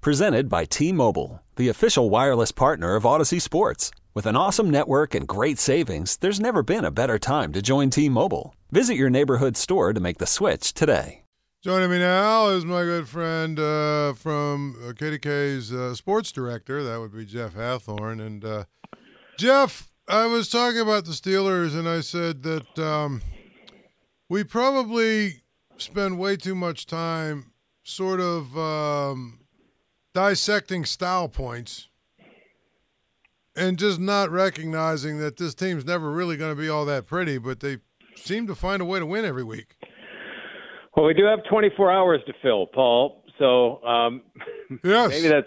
Presented by T Mobile, the official wireless partner of Audacy Sports. With an awesome network and great savings, there's never been a better time to join T Mobile. Visit your neighborhood store to make the switch today. Joining me now is my good friend uh, from uh, KDKA's uh, sports director. That would be Jeff Hathhorn. And uh, Jeff, I was talking about the Steelers, and I said that um, we probably spend way too much time sort of um, dissecting style points and just not recognizing that this team's never really going to be all that pretty, but they seem to find a way to win every week. Well, we do have 24 hours to fill, Paul. So um, yes. maybe that's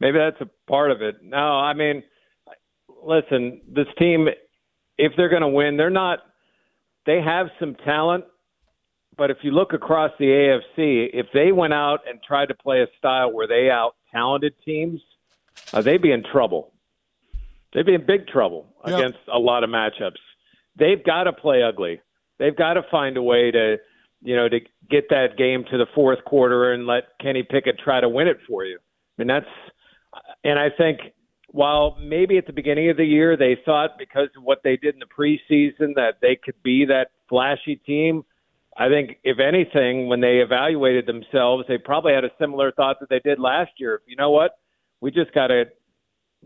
maybe that's a part of it. No, I mean, listen, this team, if they're going to win, they're not. They have some talent, but if you look across the AFC, if they went out and tried to play a style where they out talented teams, uh, they'd be in trouble. They'd be in big trouble Yep. against a lot of matchups. They've got to play ugly. They've got to find a way to, you know, to get that game to the fourth quarter and let Kenny Pickett try to win it for you. I mean, that's, and I think while maybe at the beginning of the year they thought because of what they did in the preseason that they could be that flashy team, I think if anything, when they evaluated themselves, they probably had a similar thought that they did last year. You know what? We just got to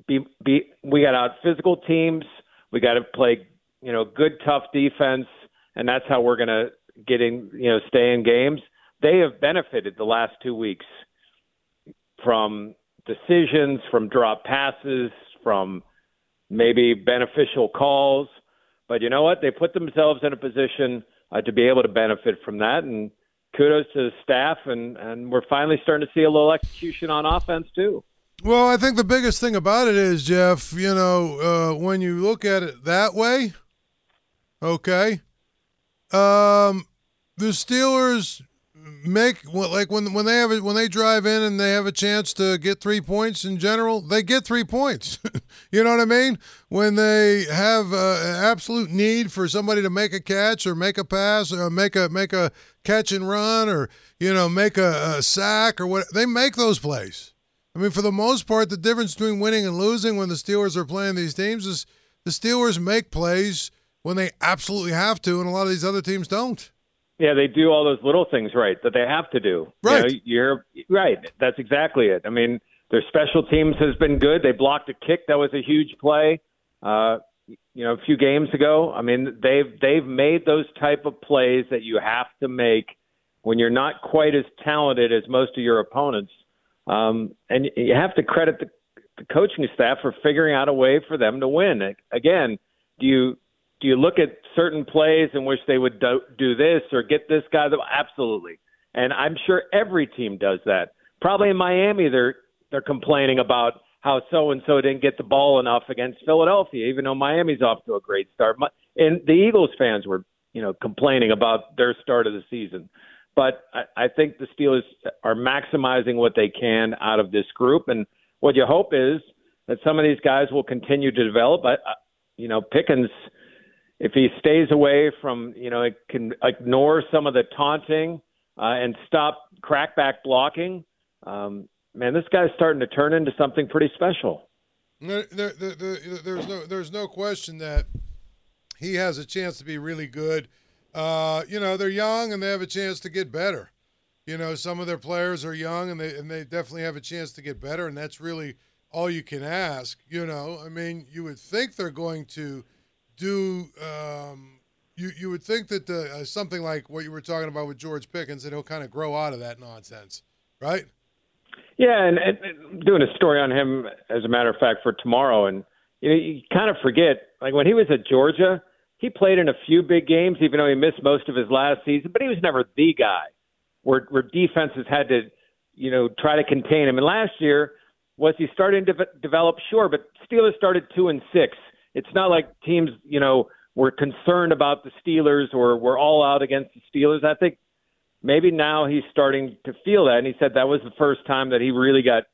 be be we got out physical teams. We got to play, you know, good tough defense, and that's how we're going to get in, you know, stay in games. They have benefited the last two weeks from decisions, from drop passes, from maybe beneficial calls. But you know what? They put themselves in a position uh, to be able to benefit from that, and kudos to the staff. And and we're finally starting to see a little execution on offense too. Well, I think the biggest thing about it is, Jeff, you know, uh, when you look at it that way, okay, um, the Steelers make like when when they have when they drive in and they have a chance to get three points in general, they get three points. you know what I mean? When they have uh, an absolute need for somebody to make a catch or make a pass or make a make a catch and run or you know make a, a sack or what, they make those plays. I mean, for the most part, the difference between winning and losing when the Steelers are playing these teams is the Steelers make plays when they absolutely have to, and a lot of these other teams don't. Yeah, they do all those little things right that they have to do. Right. You know, you're right. That's exactly it. I mean, their special teams has been good. They blocked a kick that was a huge play. Uh, you know, a few games ago. I mean, they've they've made those type of plays that you have to make when you're not quite as talented as most of your opponents. Um, and you have to credit the, the coaching staff for figuring out a way for them to win. Again, do you do you look at certain plays in which they would do, do this or get this guy? Absolutely, and I'm sure every team does that. Probably in Miami, they're they're complaining about how so and so didn't get the ball enough against Philadelphia, even though Miami's off to a great start. And the Eagles fans were, you know, complaining about their start of the season. But I, I think the Steelers are maximizing what they can out of this group, and what you hope is that some of these guys will continue to develop. I, you know, Pickens if he stays away from, you know, can ignore some of the taunting uh, and stop crackback blocking, um, man, this guy's starting to turn into something pretty special. There, there, there, there's no, there's no question that he has a chance to be really good. Uh, you know, they're young and they have a chance to get better. You know, some of their players are young and they and they definitely have a chance to get better, and that's really all you can ask. You know, I mean, you would think they're going to do um, you you would think that the, uh, something like what you were talking about with George Pickens that he'll kind of grow out of that nonsense, right? Yeah, and, and doing a story on him, as a matter of fact, for tomorrow, and you know, you kind of forget like when he was at Georgia, he played in a few big games, even though he missed most of his last season, but he was never the guy where where defenses had to, you know, try to contain him. And last year, Was he starting to de- develop? Sure, but Steelers started two and six. It's not like teams, you know, were concerned about the Steelers or were all out against the Steelers. I think maybe now he's starting to feel that, and he said that was the first time that he really got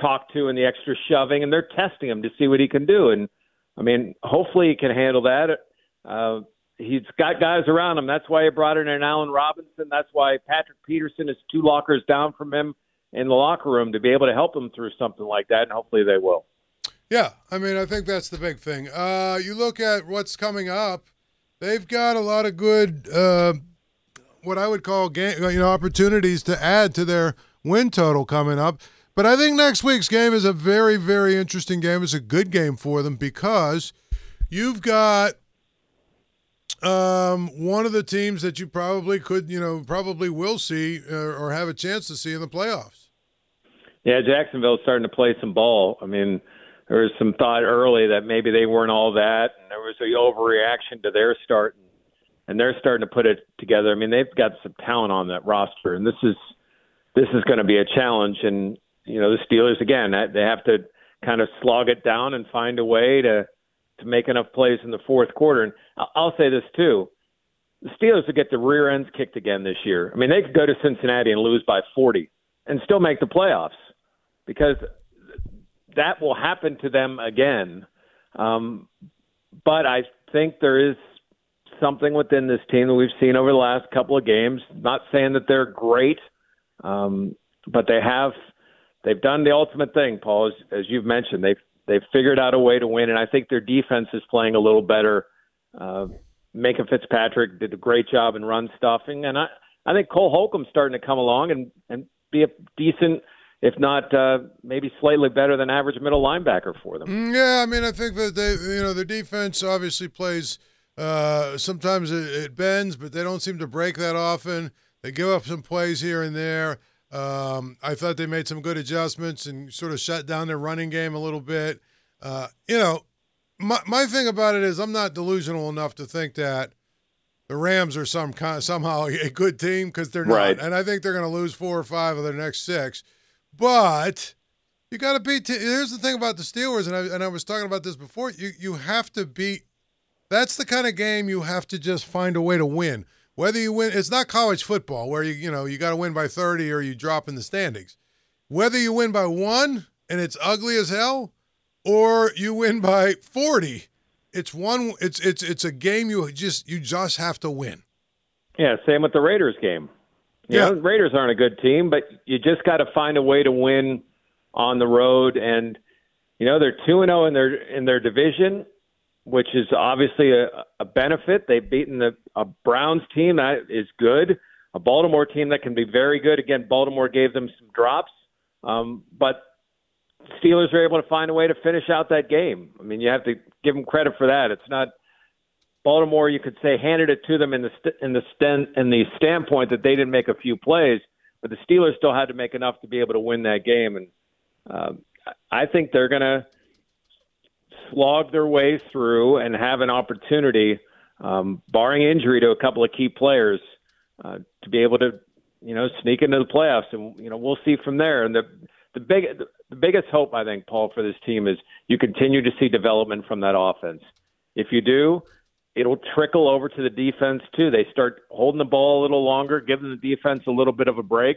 talked to in the extra shoving, and they're testing him to see what he can do. And I mean, hopefully he can handle that. Uh, he's got guys around him. That's why he brought in an Allen Robinson. That's why Patrick Peterson is two lockers down from him in the locker room to be able to help him through something like that, and hopefully they will. Yeah, I mean, I think that's the big thing. Uh, you look at what's coming up; they've got a lot of good, uh, what I would call game, you know, opportunities to add to their win total coming up. But I think next week's game is a very, very interesting game. It's a good game for them because you've got um, one of the teams that you probably could, you know, probably will see uh, or have a chance to see in the playoffs. Yeah, Jacksonville's starting to play some ball. I mean, there was some thought early that maybe they weren't all that, and there was a overreaction to their start, and they're starting to put it together. I mean, they've got some talent on that roster, and this is this is going to be a challenge. And you know, the Steelers again, they have to kind of slog it down and find a way to to make enough plays in the fourth quarter. And I'll say this too: the Steelers will get the rear ends kicked again this year. I mean, they could go to Cincinnati and lose by 40 and still make the playoffs because that will happen to them again. Um, but I think there is something within this team that we've seen over the last couple of games. Not saying that they're great, um, but they have they've done the ultimate thing, Paul, as, as you've mentioned. They've they've figured out a way to win, and I think their defense is playing a little better. Uh, Minkah Fitzpatrick did a great job in run stuffing, and I I think Cole Holcomb's starting to come along and and be a decent, if not uh, maybe slightly better than average middle linebacker for them. Mm, yeah, I mean I think that they you know their defense obviously plays. Uh, sometimes it, it bends, but they don't seem to break that often. They give up some plays here and there. Um, I thought they made some good adjustments and sort of shut down their running game a little bit. Uh, you know, my my thing about it is I'm not delusional enough to think that the Rams are some kind somehow a good team because they're not, right. and I think they're going to lose four or five of their next six. But you got to beat. T- Here's the thing about the Steelers, and I and I was talking about this before. You you have to beat. That's the kind of game you have to just find a way to win. Whether you win, it's not college football where you you know you got to win by 30 or you drop in the standings. Whether you win by one and it's ugly as hell, or you win by 40, it's one. It's it's it's a game you just you just have to win. Yeah, same with the Raiders game. You Yeah. know, Raiders aren't a good team, but you just got to find a way to win on the road. And you know, they're two and zero in their in their division, which is obviously a, a benefit. They've beaten the a Browns team that is good, a Baltimore team that can be very good. Again, Baltimore gave them some drops, um, but Steelers are able to find a way to finish out that game. I mean, you have to give them credit for that. It's not Baltimore. You could say handed it to them in the st- in the sten- in the standpoint that they didn't make a few plays, but the Steelers still had to make enough to be able to win that game. And um, I think they're going to slog their way through and have an opportunity, um, barring injury to a couple of key players, uh, to be able to, you know, sneak into the playoffs. And you know, we'll see from there. And the the big the biggest hope I think, Paul, for this team is you continue to see development from that offense. If you do, it'll trickle over to the defense too. They start holding the ball a little longer, giving the defense a little bit of a break.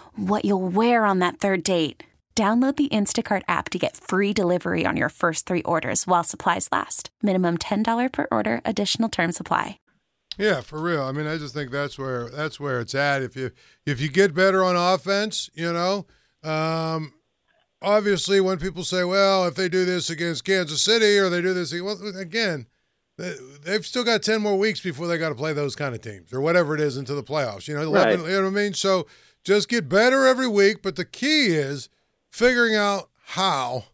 what you'll wear on that third date. Download the Instacart app to get free delivery on your first three orders while supplies last. Minimum $10 per order, additional term supply. Yeah, for real. I mean, I just think that's where that's where it's at. If you if you get better on offense, you know, um, obviously when people say, well, if they do this against Kansas City or they do this, well, again, they- they've still got ten more weeks before they got to play those kind of teams or whatever it is into the playoffs. You know, 11, Right. you know what I mean. So just get better every week. But the key is figuring out how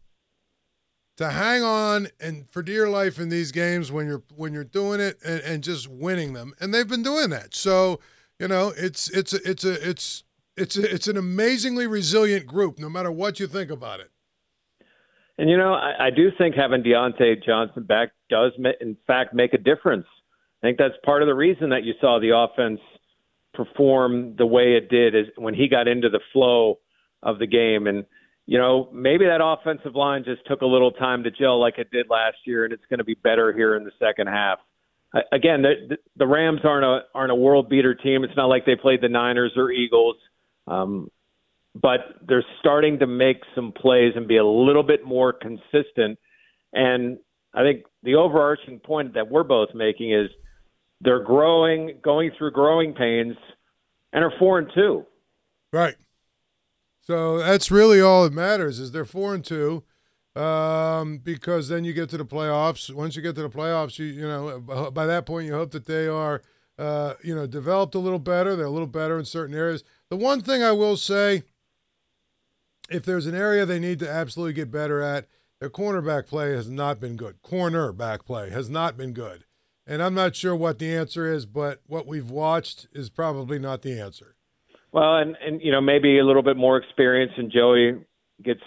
to hang on and for dear life in these games when you're when you're doing it and, and just winning them. And they've been doing that. So, you know, it's it's a, it's a it's it's a, it's an amazingly resilient group, no matter what you think about it. And you know, I, I do think having Diontae Johnson back does, in fact, make a difference. I think that's part of the reason that you saw the offense perform the way it did is when he got into the flow of the game. And you know, maybe that offensive line just took a little time to gel like it did last year, and it's going to be better here in the second half. Again, the, the Rams aren't a aren't a world beater team. It's not like they played the Niners or Eagles. Um, but they're starting to make some plays and be a little bit more consistent. And I think the overarching point that we're both making is they're growing, going through growing pains, and are four and two. Right. So that's really all that matters is they're four and two, um, because then you get to the playoffs. Once you get to the playoffs, you you know by that point you hope that they are uh, you know developed a little better. They're a little better in certain areas. The one thing I will say if there's an area they need to absolutely get better at, their cornerback play has not been good. Cornerback play has not been good. And I'm not sure what the answer is, but what we've watched is probably not the answer. Well, and and you know maybe a little bit more experience, and Joey gets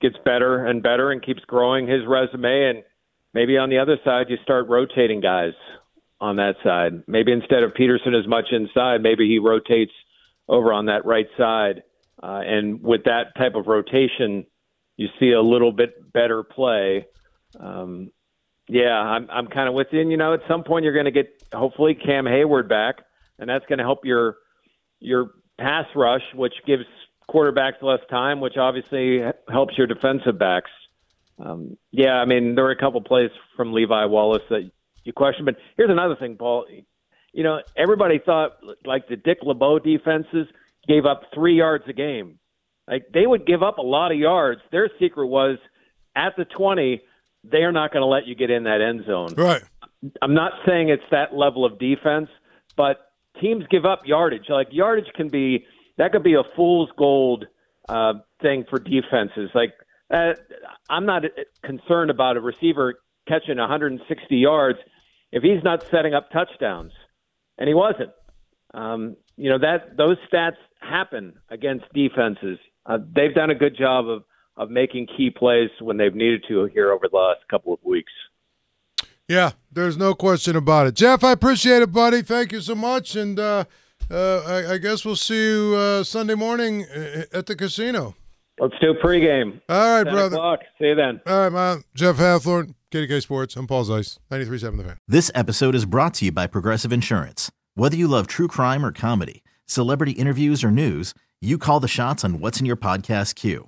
gets better and better and keeps growing his resume, and maybe on the other side you start rotating guys on that side. Maybe instead of Peterson as much inside, maybe he rotates over on that right side uh, and with that type of rotation, you see a little bit better play. Um, yeah, I'm I'm kind of with you. And, you know, at some point you're going to get hopefully Cam Heyward back, and that's going to help your your pass rush, which gives quarterbacks less time, which obviously helps your defensive backs. Um, yeah, I mean there were a couple plays from Levi Wallace that you question, but here's another thing, Paul. You know, everybody thought like the Dick LeBeau defenses gave up three yards a game. Like they would give up a lot of yards. Their secret was at the 20, they are not going to let you get in that end zone. Right. I'm not saying it's that level of defense, but teams give up yardage. Like yardage can be that could be a fool's gold uh, thing for defenses. Like uh, I'm not concerned about a receiver catching 160 yards if he's not setting up touchdowns, and he wasn't. Um, you know that those stats happen against defenses. Uh, they've done a good job of of making key plays when they've needed to here over the last couple of weeks. Yeah, there's no question about it. Jeff, I appreciate it, buddy. Thank you so much, and uh, uh, I, I, guess we'll see you uh, Sunday morning uh, at the casino. Let's do a pregame. All right, brother. O'clock. See you then. All right, man. Jeff Hathhorn, KDKA Sports. I'm Paul Zeise, 93.7 The Fan. This episode is brought to you by Progressive Insurance. Whether you love true crime or comedy, celebrity interviews or news, you call the shots on what's in your podcast queue.